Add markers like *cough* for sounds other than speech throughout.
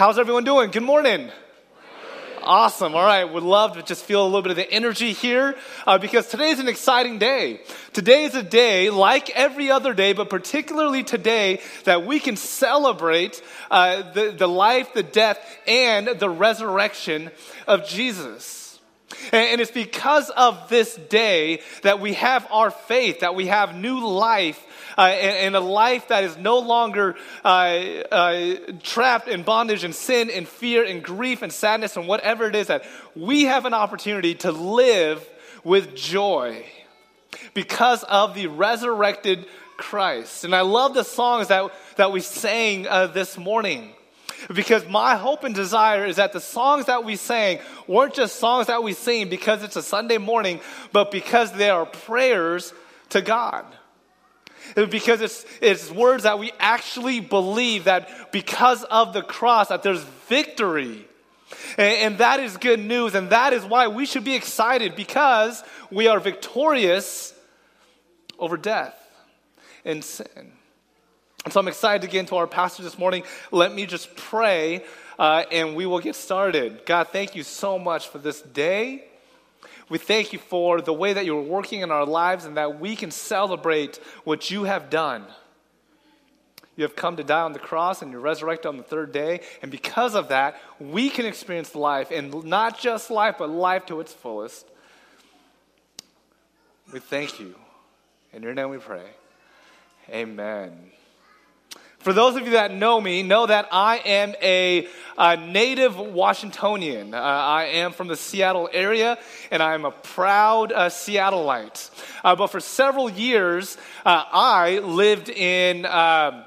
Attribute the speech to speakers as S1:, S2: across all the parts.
S1: How's everyone doing? Good morning. Awesome. All right. Would love to just feel a little bit of the energy here uh, because today is an exciting day. Today is a day like every other day, but particularly today that we can celebrate uh, the, the life, the death, and the resurrection of Jesus. And, it's because of this day that we have our faith, that we have new life uh, and, a life that is no longer uh, uh, trapped in bondage and sin and fear and grief and sadness and whatever it is, that we have an opportunity to live with joy because of the resurrected Christ. And I love the songs that, that we sang uh, this morning. Because my hope and desire is that the songs that we sang weren't just songs that we sing because it's a Sunday morning, but because they are prayers to God. Because it's, it's words that we actually believe that because of the cross that there's victory. And, and that is good news and that is why we should be excited because we are victorious over death and sin and so i'm excited to get into our passage this morning let me just pray uh, and we will get started god thank you so much for this day we thank you for the way that you're working in our lives and that we can celebrate what you have done. You have come to die on the cross and you're resurrected on the third day. And because of that, we can experience life, and not just life, but life to its fullest. We thank you. In your name we pray. Amen. For those of you that know me, know that I am a, a native Washingtonian. Uh, I am from the Seattle area, and I'm a proud uh, Seattleite. Uh, but for several years, uh, I lived in. Um,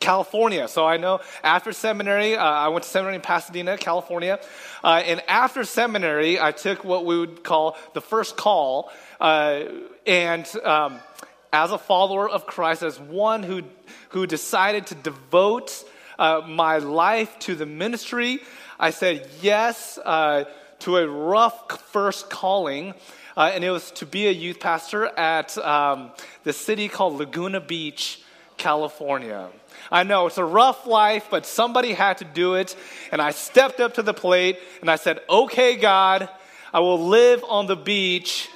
S1: California. So I know after seminary, uh, I went to seminary in Pasadena, California. Uh, and after seminary, I took what we would call the first call. Uh, and um, as a follower of Christ, as one who, who decided to devote uh, my life to the ministry, I said yes uh, to a rough first calling. Uh, and it was to be a youth pastor at um, the city called Laguna Beach, California. I know it's a rough life, but somebody had to do it. And I stepped up to the plate and I said, Okay, God, I will live on the beach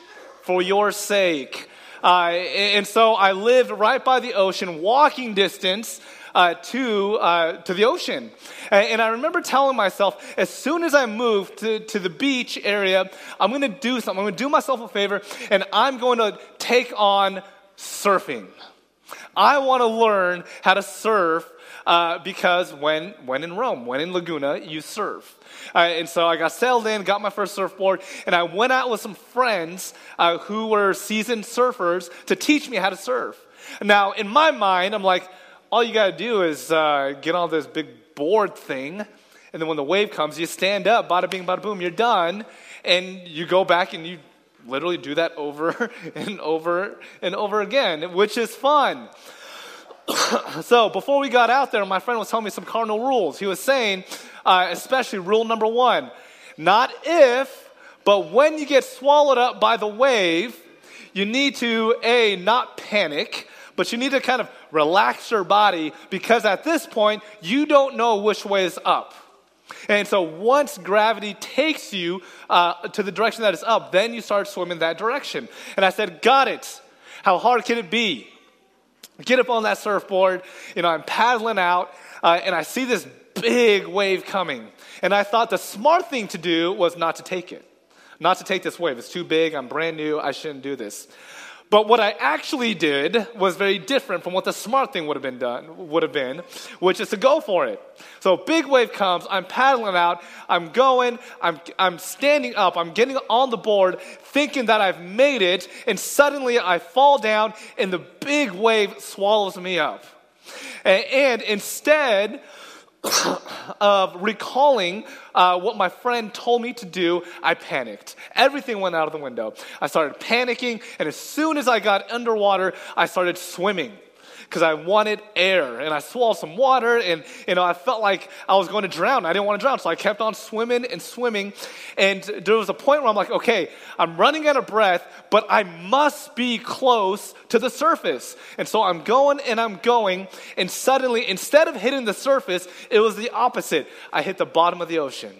S1: for your sake. Uh, and so I lived right by the ocean, walking distance. Uh, to, uh, to the ocean. And I remember telling myself, as soon as I move to, to the beach area, I'm going to do something. I'm going to do myself a favor, and I'm going to take on surfing. I want to learn how to surf uh, because when, when in Rome, when in Laguna, you surf. Uh, and so I got sailed in, got my first surfboard, and I went out with some friends uh, who were seasoned surfers to teach me how to surf. Now, in my mind, I'm like, all you got to do is uh, get on this big board thing, and then when the wave comes, you stand up, bada bing, bada boom, you're done, and you go back and you literally do that over *laughs* and over and over again, which is fun. *coughs* so before we got out there, my friend was telling me some cardinal rules. He was saying, uh, especially rule number one, not if, but when you get swallowed up by the wave, you need to, A, not panic, but you need to kind of relax your body because at this point, you don't know which way is up. And so once gravity takes you uh, to the direction that is up, then you start swimming that direction. And I said, Got it. How hard can it be? Get up on that surfboard, you know, I'm paddling out, uh, and I see this big wave coming. And I thought the smart thing to do was not to take it, not to take this wave. It's too big, I'm brand new, I shouldn't do this. But what I actually did was very different from what the smart thing would have been done, would have been, which is to go for it. So big wave comes, I'm paddling out, I'm going, I'm, I'm standing up, I'm getting on the board, thinking that I've made it, and suddenly I fall down and the big wave swallows me up. and, and instead, *coughs* of recalling uh, what my friend told me to do, I panicked. Everything went out of the window. I started panicking, and as soon as I got underwater, I started swimming. Because I wanted air. And I swallowed some water, and you know, I felt like I was going to drown. I didn't want to drown, so I kept on swimming and swimming. And there was a point where I'm like, okay, I'm running out of breath, but I must be close to the surface. And so I'm going and I'm going, and suddenly, instead of hitting the surface, it was the opposite. I hit the bottom of the ocean.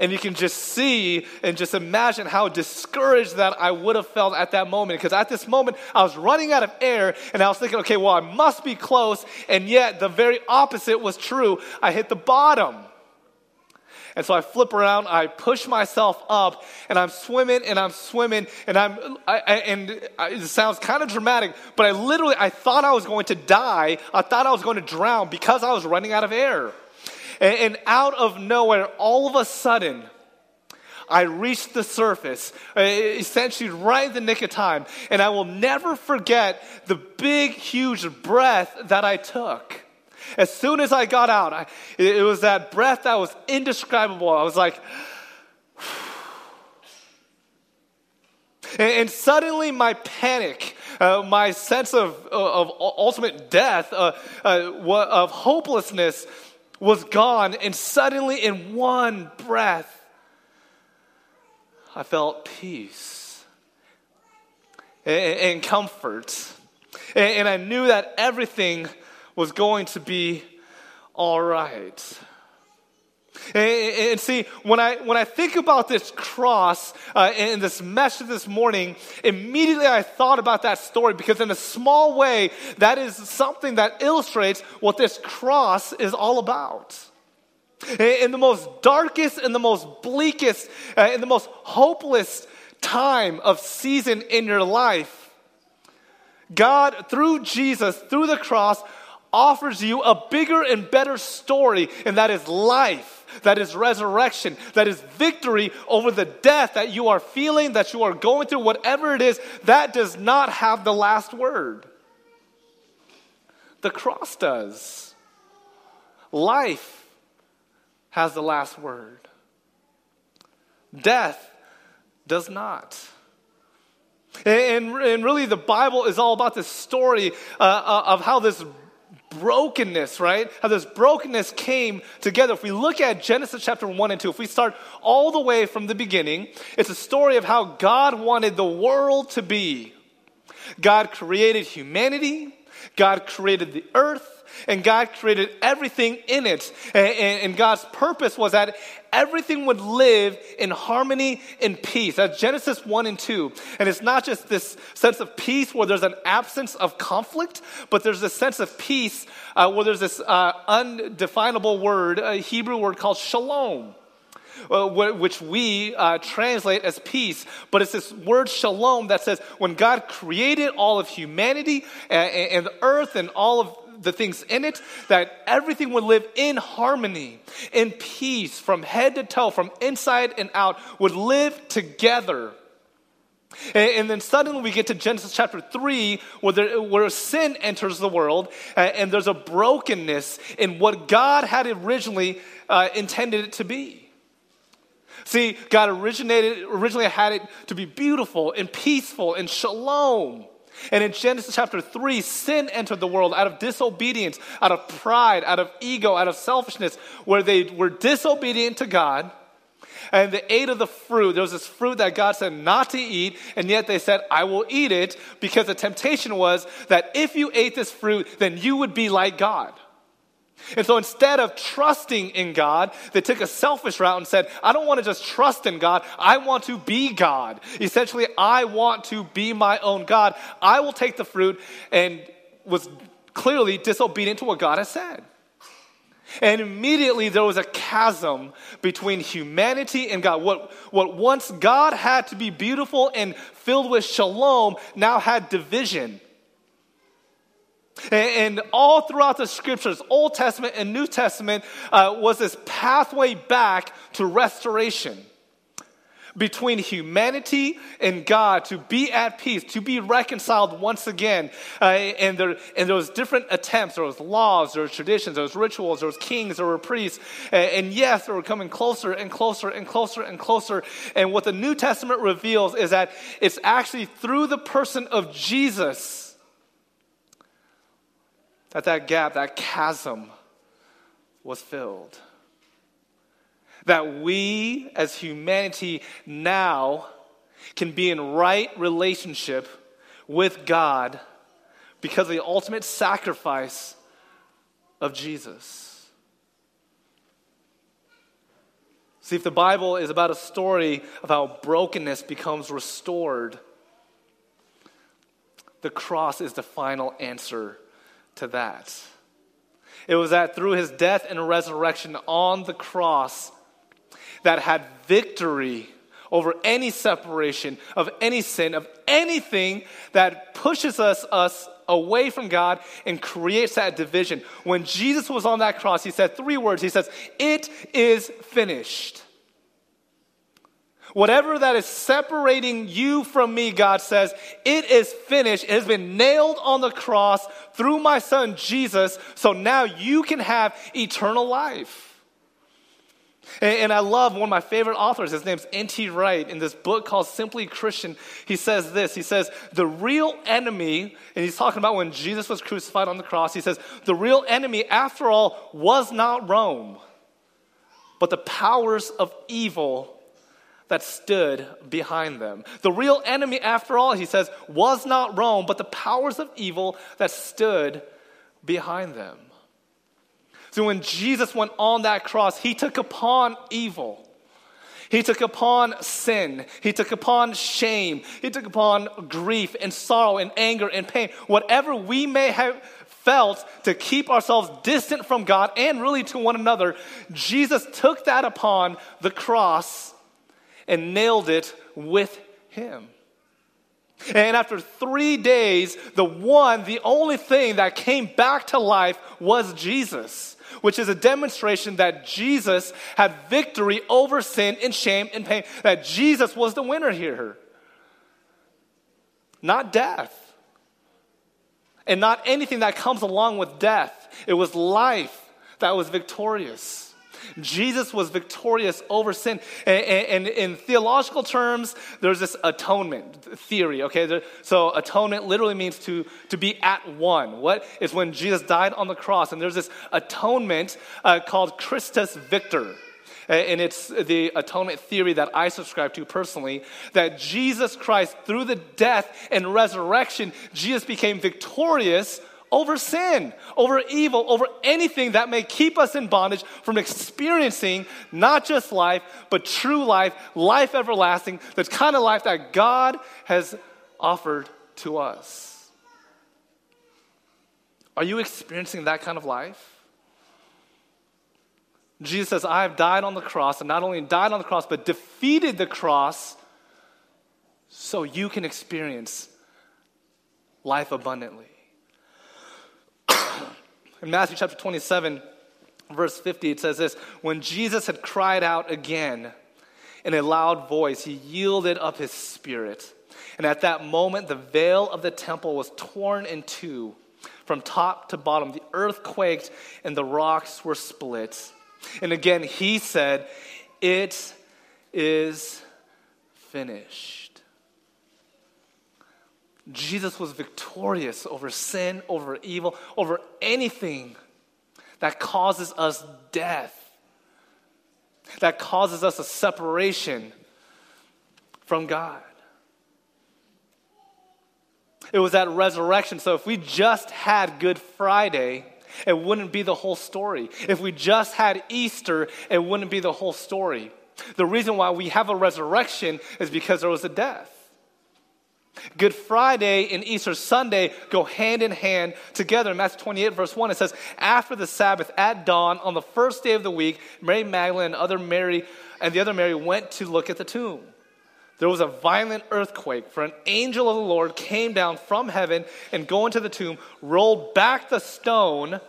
S1: And you can just see and just imagine how discouraged that I would have felt at that moment. Because at this moment, I was running out of air and I was thinking, okay, well, I must be close. And yet, the very opposite was true. I hit the bottom. And so I flip around, I push myself up, and I'm swimming and I'm swimming, and I'm, I, and it sounds kind of dramatic, but I literally, I thought I was going to die. I thought I was going to drown because I was running out of air. And, and out of nowhere, all of a sudden, I reached the surface, uh, essentially right in the nick of time. And I will never forget the big, huge breath that I took. As soon as I got out, I, it was that breath that was indescribable. I was like, *sighs* and, and suddenly my panic, uh, my sense of, of ultimate death, uh, uh, of hopelessness, was gone, and suddenly, in one breath, I felt peace and, comfort. And, I knew that everything was going to be all right. And, and, see, when I, when I think about this cross uh, and this message this morning, immediately I thought about that story because, in a small way, that is something that illustrates what this cross is all about. In the most darkest and the most bleakest uh, in the most hopeless time of season in your life, God, through Jesus, through the cross, offers you a bigger and better story, and that is life that is resurrection, that is victory over the death that you are feeling, that you are going through, whatever it is, that does not have the last word. The cross does. Life has the last word. Death does not. And, and, really, the Bible is all about this story uh, uh of how this brokenness, right? How this brokenness came together. If we look at Genesis chapter 1 and 2, if we start all the way from the beginning, it's a story of how God wanted the world to be. God created humanity, God created the earth, and God created everything in it. And, God's purpose was that everything would live in harmony and peace. That's Genesis 1 and 2. And it's not just this sense of peace where there's an absence of conflict, but there's a sense of peace uh, where there's this uh, undefinable word, a Hebrew word called shalom. Uh, which we uh, translate as peace, but it's this word shalom that says when God created all of humanity and, and the earth and all of the things in it, that everything would live in harmony, in peace, from head to toe, from inside and out, would live together. And, then suddenly we get to Genesis chapter 3, where, there, where sin enters the world, and, and, there's a brokenness in what God had originally uh, intended it to be. See, God originated, originally had it to be beautiful and peaceful and shalom. And in Genesis chapter 3, sin entered the world out of disobedience, out of pride, out of ego, out of selfishness, where they were disobedient to God and they ate of the fruit. There was this fruit that God said not to eat, and yet they said, I will eat it because the temptation was that if you ate this fruit, then you would be like God. And so instead of trusting in God, they took a selfish route and said, I don't want to just trust in God, I want to be God. Essentially, I want to be my own God. I will take the fruit and was clearly disobedient to what God has said. And immediately there was a chasm between humanity and God. What, what once God had to be beautiful and filled with shalom now had division. And, all throughout the scriptures, Old Testament and New Testament, uh, was this pathway back to restoration between humanity and God to be at peace, to be reconciled once again. Uh, and, there, and there was different attempts. There was laws, there was traditions, there was rituals, there was kings, there were priests. and yes, they were coming closer and closer and closer and closer. And what the New Testament reveals is that it's actually through the person of Jesus that that gap, that chasm was filled. That we as humanity now can be in right relationship with God because of the ultimate sacrifice of Jesus. See, if the Bible is about a story of how brokenness becomes restored, the cross is the final answer to that. It was that through his death and resurrection on the cross that had victory over any separation of any sin, of anything that pushes us, us away from God and creates that division. When Jesus was on that cross, he said three words. He says, It is finished. Whatever that is separating you from me, God says, it is finished. It has been nailed on the cross through my son Jesus, so now you can have eternal life. And, I love one of my favorite authors. His name's N.T. Wright. In this book called Simply Christian, he says this. He says, The real enemy, and he's talking about when Jesus was crucified on the cross, he says, The real enemy, after all, was not Rome, but the powers of evil that stood behind them. The real enemy, after all, he says, was not Rome, but the powers of evil that stood behind them. So when Jesus went on that cross, he took upon evil. He took upon sin. He took upon shame. He took upon grief and sorrow and anger and pain. Whatever we may have felt to keep ourselves distant from God and really to one another, Jesus took that upon the cross and nailed it with him. And after three days, the one, the only thing that came back to life was Jesus which is a demonstration that Jesus had victory over sin and shame and pain, that Jesus was the winner here. Not death. And not anything that comes along with death. It was life that was victorious. Jesus was victorious over sin. And, and, in theological terms, there's this atonement theory, okay? So atonement literally means to, to be at one. What is when Jesus died on the cross? And there's this atonement uh, called Christus Victor. And it's the atonement theory that I subscribe to personally that Jesus Christ, through the death and resurrection, Jesus became victorious over sin, over evil, over anything that may keep us in bondage from experiencing not just life, but true life, life everlasting, the kind of life that God has offered to us. Are you experiencing that kind of life? Jesus says, I have died on the cross, and not only died on the cross, but defeated the cross so you can experience life abundantly. In Matthew chapter 27, verse 50, it says this When Jesus had cried out again in a loud voice, he yielded up his spirit. And at that moment, the veil of the temple was torn in two from top to bottom. The earth quaked and the rocks were split. And again, he said, It is finished. Jesus was victorious over sin, over evil, over anything that causes us death, that causes us a separation from God. It was that resurrection. So if we just had Good Friday, it wouldn't be the whole story. If we just had Easter, it wouldn't be the whole story. The reason why we have a resurrection is because there was a death. Good Friday and Easter Sunday go hand in hand together. In Matthew 28, verse 1, it says, After the Sabbath, at dawn, on the first day of the week, Mary Magdalene and, other Mary, and the other Mary went to look at the tomb. There was a violent earthquake, for an angel of the Lord came down from heaven and going to the tomb, rolled back the stone,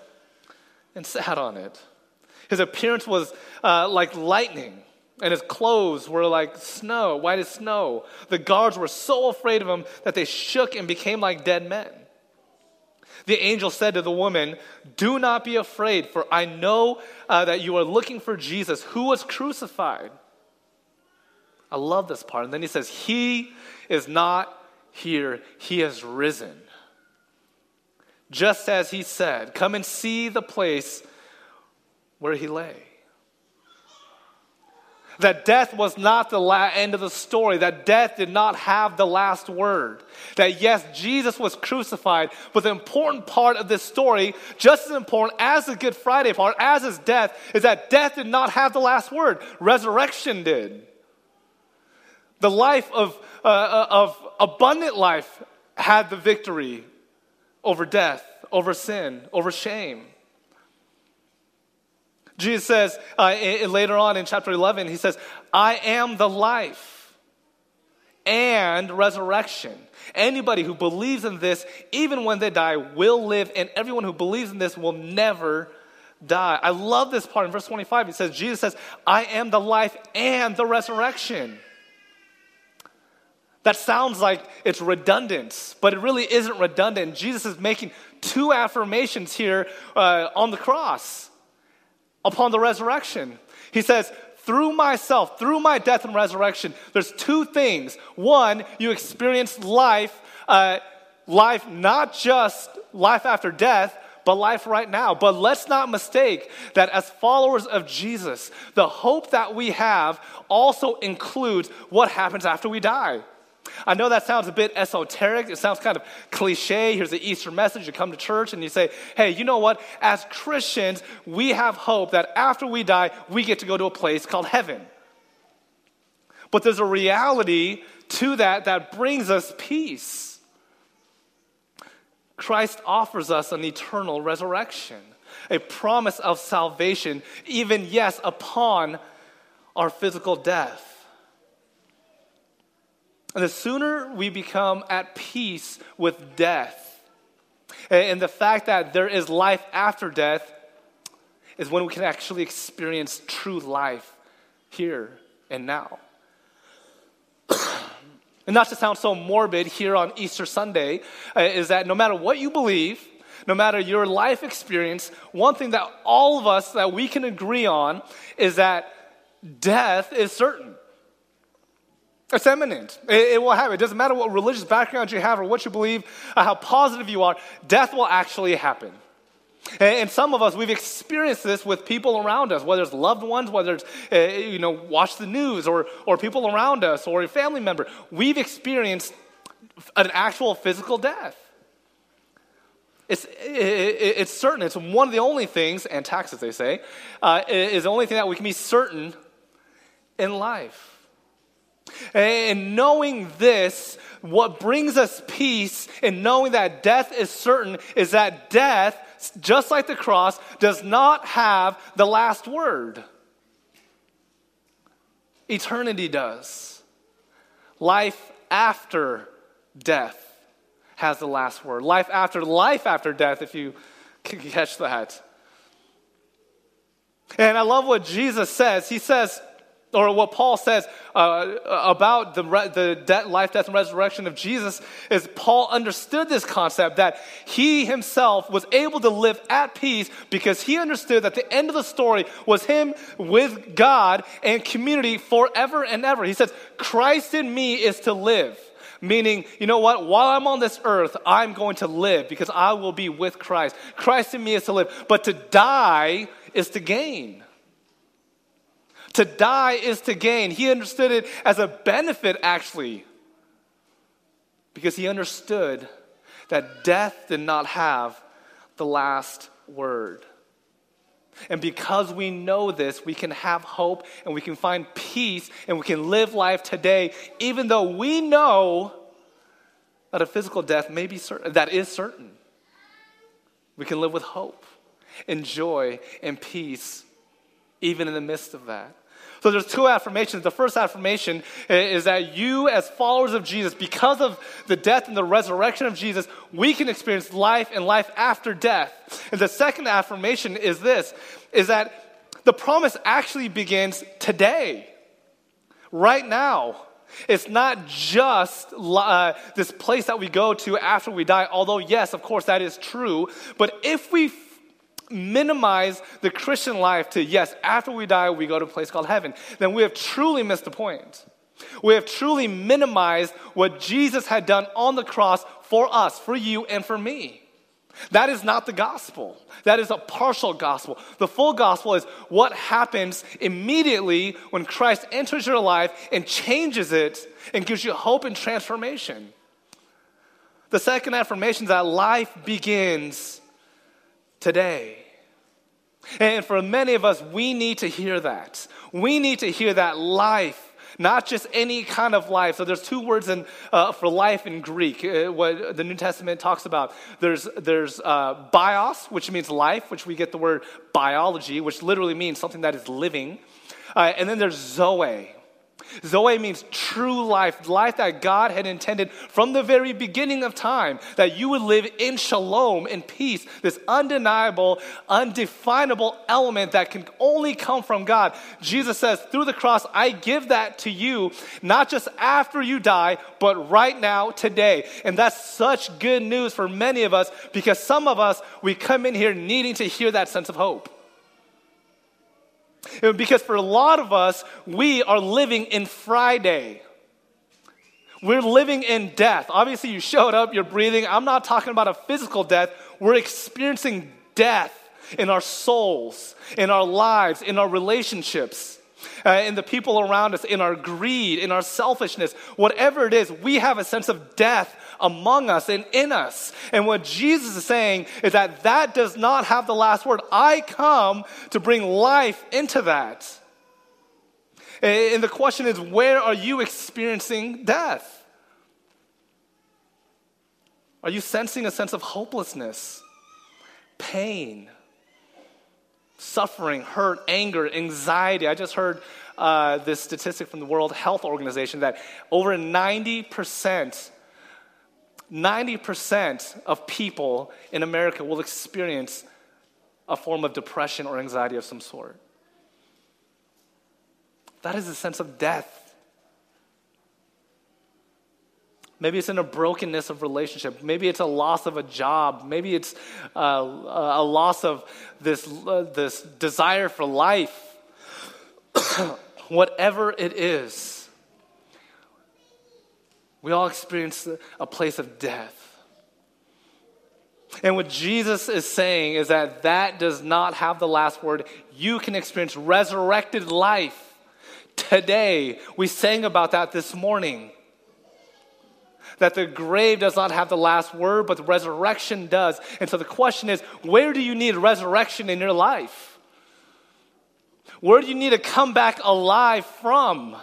S1: and sat on it. His appearance was uh, like lightning and his clothes were like snow, white as snow. The guards were so afraid of him that they shook and became like dead men. The angel said to the woman, Do not be afraid, for I know uh, that you are looking for Jesus, who was crucified. I love this part. And then he says, He is not here, he has risen. just as he said. Come and see the place where he lay. That death was not the la- end of the story, that death did not have the last word. That yes, Jesus was crucified, but the important part of this story, just as important as the Good Friday part, as his death, is that death did not have the last word. Resurrection did. The life of, uh, uh of abundant life had the victory over death, over sin, over shame. Jesus says uh, later on in chapter 11, he says, I am the life and resurrection. Anybody who believes in this, even when they die, will live, and everyone who believes in this will never die. I love this part in verse 25. He says, Jesus says, I am the life and the resurrection. That sounds like it's redundant, but it really isn't redundant. Jesus is making two affirmations here uh, on the cross upon the resurrection. He says, through myself, through my death and resurrection, there's two things. One, you experience life, uh, life not just life after death, but life right now. But let's not mistake that as followers of Jesus, the hope that we have also includes what happens after we die. I know that sounds a bit esoteric. It sounds kind of cliche. Here's the Easter message. You come to church and you say, hey, you know what? As Christians, we have hope that after we die, we get to go to a place called heaven. But there's a reality to that that brings us peace. Christ offers us an eternal resurrection, a promise of salvation, even, yes, upon our physical death. And the sooner we become at peace with death and the fact that there is life after death is when we can actually experience true life here and now. *clears throat* and not to sound so morbid here on Easter Sunday, uh, is that no matter what you believe, no matter your life experience, one thing that all of us that we can agree on is that death is certain. It's imminent. It, it, will happen. It doesn't matter what religious background you have or what you believe, uh, how positive you are, death will actually happen. And, and, some of us, we've experienced this with people around us, whether it's loved ones, whether it's, uh, you know, watch the news or, or people around us or a family member. We've experienced an actual physical death. It's, it, it's certain. It's one of the only things, and taxes, they say, uh, is the only thing that we can be certain in life. And knowing this, what brings us peace in knowing that death is certain is that death, just like the cross, does not have the last word. Eternity does. Life after death has the last word. Life after life after death, if you *laughs* catch that. And I love what Jesus says. He says, or what Paul says uh, about the, re- the de- life, death, and resurrection of Jesus is Paul understood this concept that he himself was able to live at peace because he understood that the end of the story was him with God and community forever and ever. He says, Christ in me is to live. Meaning, you know what? While I'm on this earth, I'm going to live because I will be with Christ. Christ in me is to live. But to die is to gain. To die is to gain. He understood it as a benefit, actually, because he understood that death did not have the last word. And because we know this, we can have hope and we can find peace and we can live life today, even though we know that a physical death may be certain, that is certain. We can live with hope and joy and peace, even in the midst of that. So there's two affirmations. The first affirmation is that you, as followers of Jesus, because of the death and the resurrection of Jesus, we can experience life and life after death. And the second affirmation is this, is that the promise actually begins today, right now. It's not just uh, this place that we go to after we die, although, yes, of course, that is true. But if we minimize the Christian life to, yes, after we die, we go to a place called heaven, then we have truly missed the point. We have truly minimized what Jesus had done on the cross for us, for you, and for me. That is not the gospel. That is a partial gospel. The full gospel is what happens immediately when Christ enters your life and changes it and gives you hope and transformation. The second affirmation is that life begins today. And for many of us, we need to hear that. We need to hear that life not just any kind of life. So there's two words in, uh, for life in Greek, uh, what the New Testament talks about. There's, there's uh, bios, which means life, which we get the word biology, which literally means something that is living. Uh, and then there's zoe, Zoe means true life, life that God had intended from the very beginning of time, that you would live in shalom, in peace, this undeniable, undefinable element that can only come from God. Jesus says, through the cross, I give that to you, not just after you die, but right now, today. And that's such good news for many of us because some of us, we come in here needing to hear that sense of hope. Because for a lot of us, we are living in Friday. We're living in death. Obviously, you showed up, you're breathing. I'm not talking about a physical death. We're experiencing death in our souls, in our lives, in our relationships, uh, in the people around us, in our greed, in our selfishness. Whatever it is, we have a sense of death among us and in us. And what Jesus is saying is that that does not have the last word. I come to bring life into that. And the question is, where are you experiencing death? Are you sensing a sense of hopelessness, pain, suffering, hurt, anger, anxiety? I just heard uh, this statistic from the World Health Organization that over 90% 90% of people in America will experience a form of depression or anxiety of some sort. That is a sense of death. Maybe it's in a brokenness of relationship. Maybe it's a loss of a job. Maybe it's uh, a loss of this, uh, this desire for life. *clears throat* Whatever it is, we all experience a place of death. And what Jesus is saying is that that does not have the last word. You can experience resurrected life today. We sang about that this morning. That the grave does not have the last word, but the resurrection does. And so the question is where do you need resurrection in your life? Where do you need to come back alive from?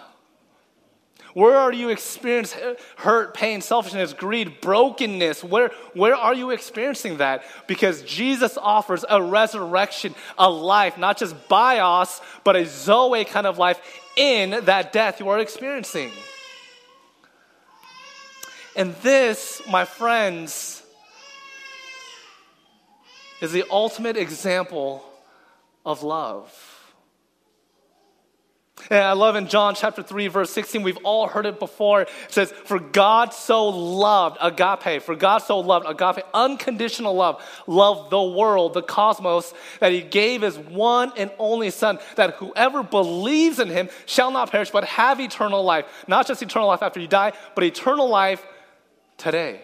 S1: Where are you experiencing hurt, pain, selfishness, greed, brokenness? Where, where are you experiencing that? Because Jesus offers a resurrection, a life, not just bios, but a Zoe kind of life in that death you are experiencing. And this, my friends, is the ultimate example of love. And I love in John chapter 3, verse 16, we've all heard it before. It says, For God so loved, agape, for God so loved, agape, unconditional love, loved the world, the cosmos, that he gave his one and only Son, that whoever believes in him shall not perish, but have eternal life. Not just eternal life after you die, but eternal life today.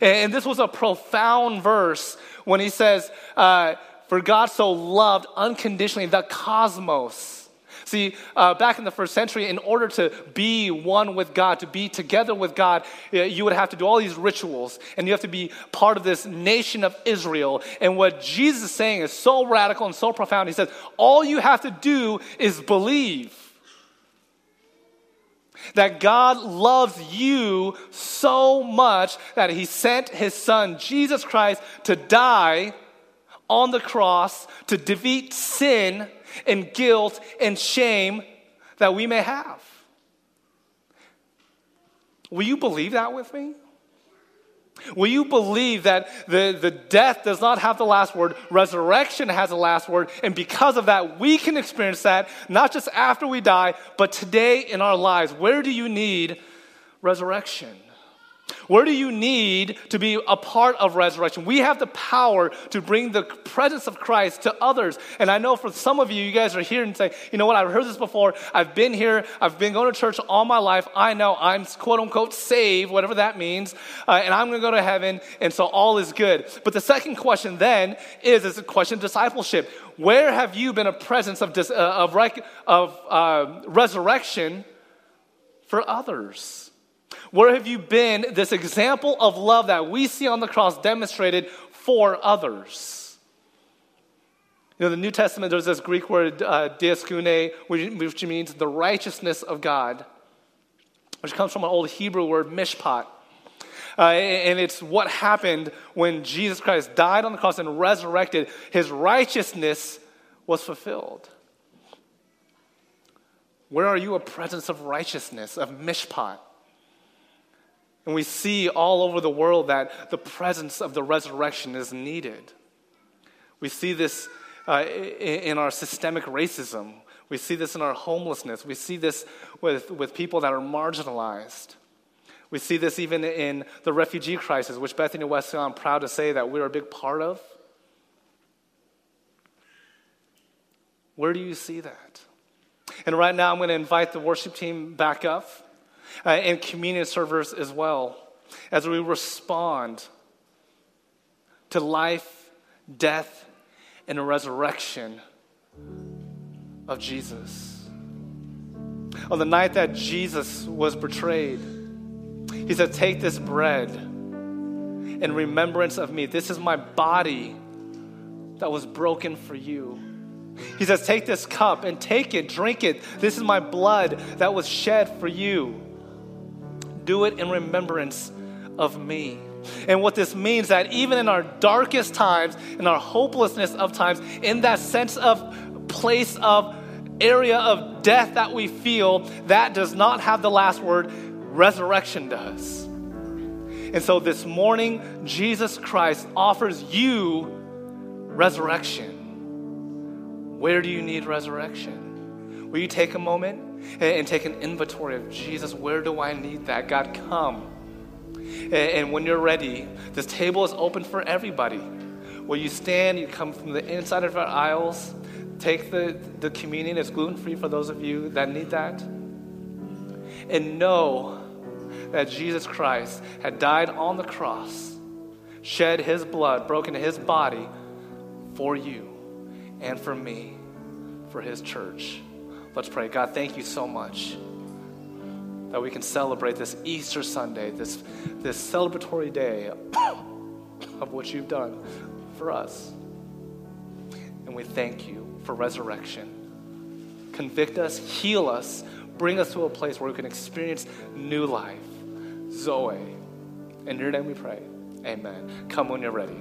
S1: And this was a profound verse when he says, uh, For God so loved unconditionally the cosmos See, uh, back in the first century, in order to be one with God, to be together with God, you would have to do all these rituals, and you have to be part of this nation of Israel. And what Jesus is saying is so radical and so profound. He says, All you have to do is believe that God loves you so much that he sent his son, Jesus Christ, to die on the cross to defeat sin and guilt and shame that we may have. Will you believe that with me? Will you believe that the, the death does not have the last word, resurrection has the last word, and because of that, we can experience that not just after we die, but today in our lives? Where do you need resurrection? Where do you need to be a part of resurrection? We have the power to bring the presence of Christ to others. And I know for some of you, you guys are here and say, you know what, I've heard this before. I've been here. I've been going to church all my life. I know I'm quote unquote saved, whatever that means. Uh, and I'm going to go to heaven. And so all is good. But the second question then is, is a question of discipleship. Where have you been a presence of, dis, uh, of, rec- of uh, resurrection for others? Where have you been this example of love that we see on the cross demonstrated for others? You know, the New Testament, there's this Greek word, uh, dikaiosune, which, which means the righteousness of God, which comes from an old Hebrew word, mishpat. Uh, and it's what happened when Jesus Christ died on the cross and resurrected. His righteousness was fulfilled. Where are you a presence of righteousness, of mishpat? And we see all over the world that the presence of the resurrection is needed. We see this uh, in our systemic racism. We see this in our homelessness. We see this with, with people that are marginalized. We see this even in the refugee crisis, which Bethany Wesleyan, I'm proud to say that we're a big part of. Where do you see that? And right now, I'm going to invite the worship team back up uh, and communion servers as well as we respond to life, death, and resurrection of Jesus. On the night that Jesus was betrayed, he said, Take this bread in remembrance of me. This is my body that was broken for you. He says, Take this cup and take it, drink it. This is my blood that was shed for you do it in remembrance of me. And what this means that even in our darkest times, in our hopelessness of times, in that sense of place of area of death that we feel, that does not have the last word. Resurrection does. And so this morning, Jesus Christ offers you resurrection. Where do you need resurrection? Will you take a moment and, take an inventory of Jesus, where do I need that? God, come. And, when you're ready, this table is open for everybody. Where you stand, you come from the inside of our aisles, take the, the communion, it's gluten free for those of you that need that. And know that Jesus Christ had died on the cross, shed his blood, broken his body for you and for me, for his church. Let's pray. God, thank you so much that we can celebrate this Easter Sunday, this, this celebratory day *coughs* of what you've done for us. And we thank you for resurrection. Convict us, heal us, bring us to a place where we can experience new life. Zoe. In your name we pray. Amen. Come when you're ready.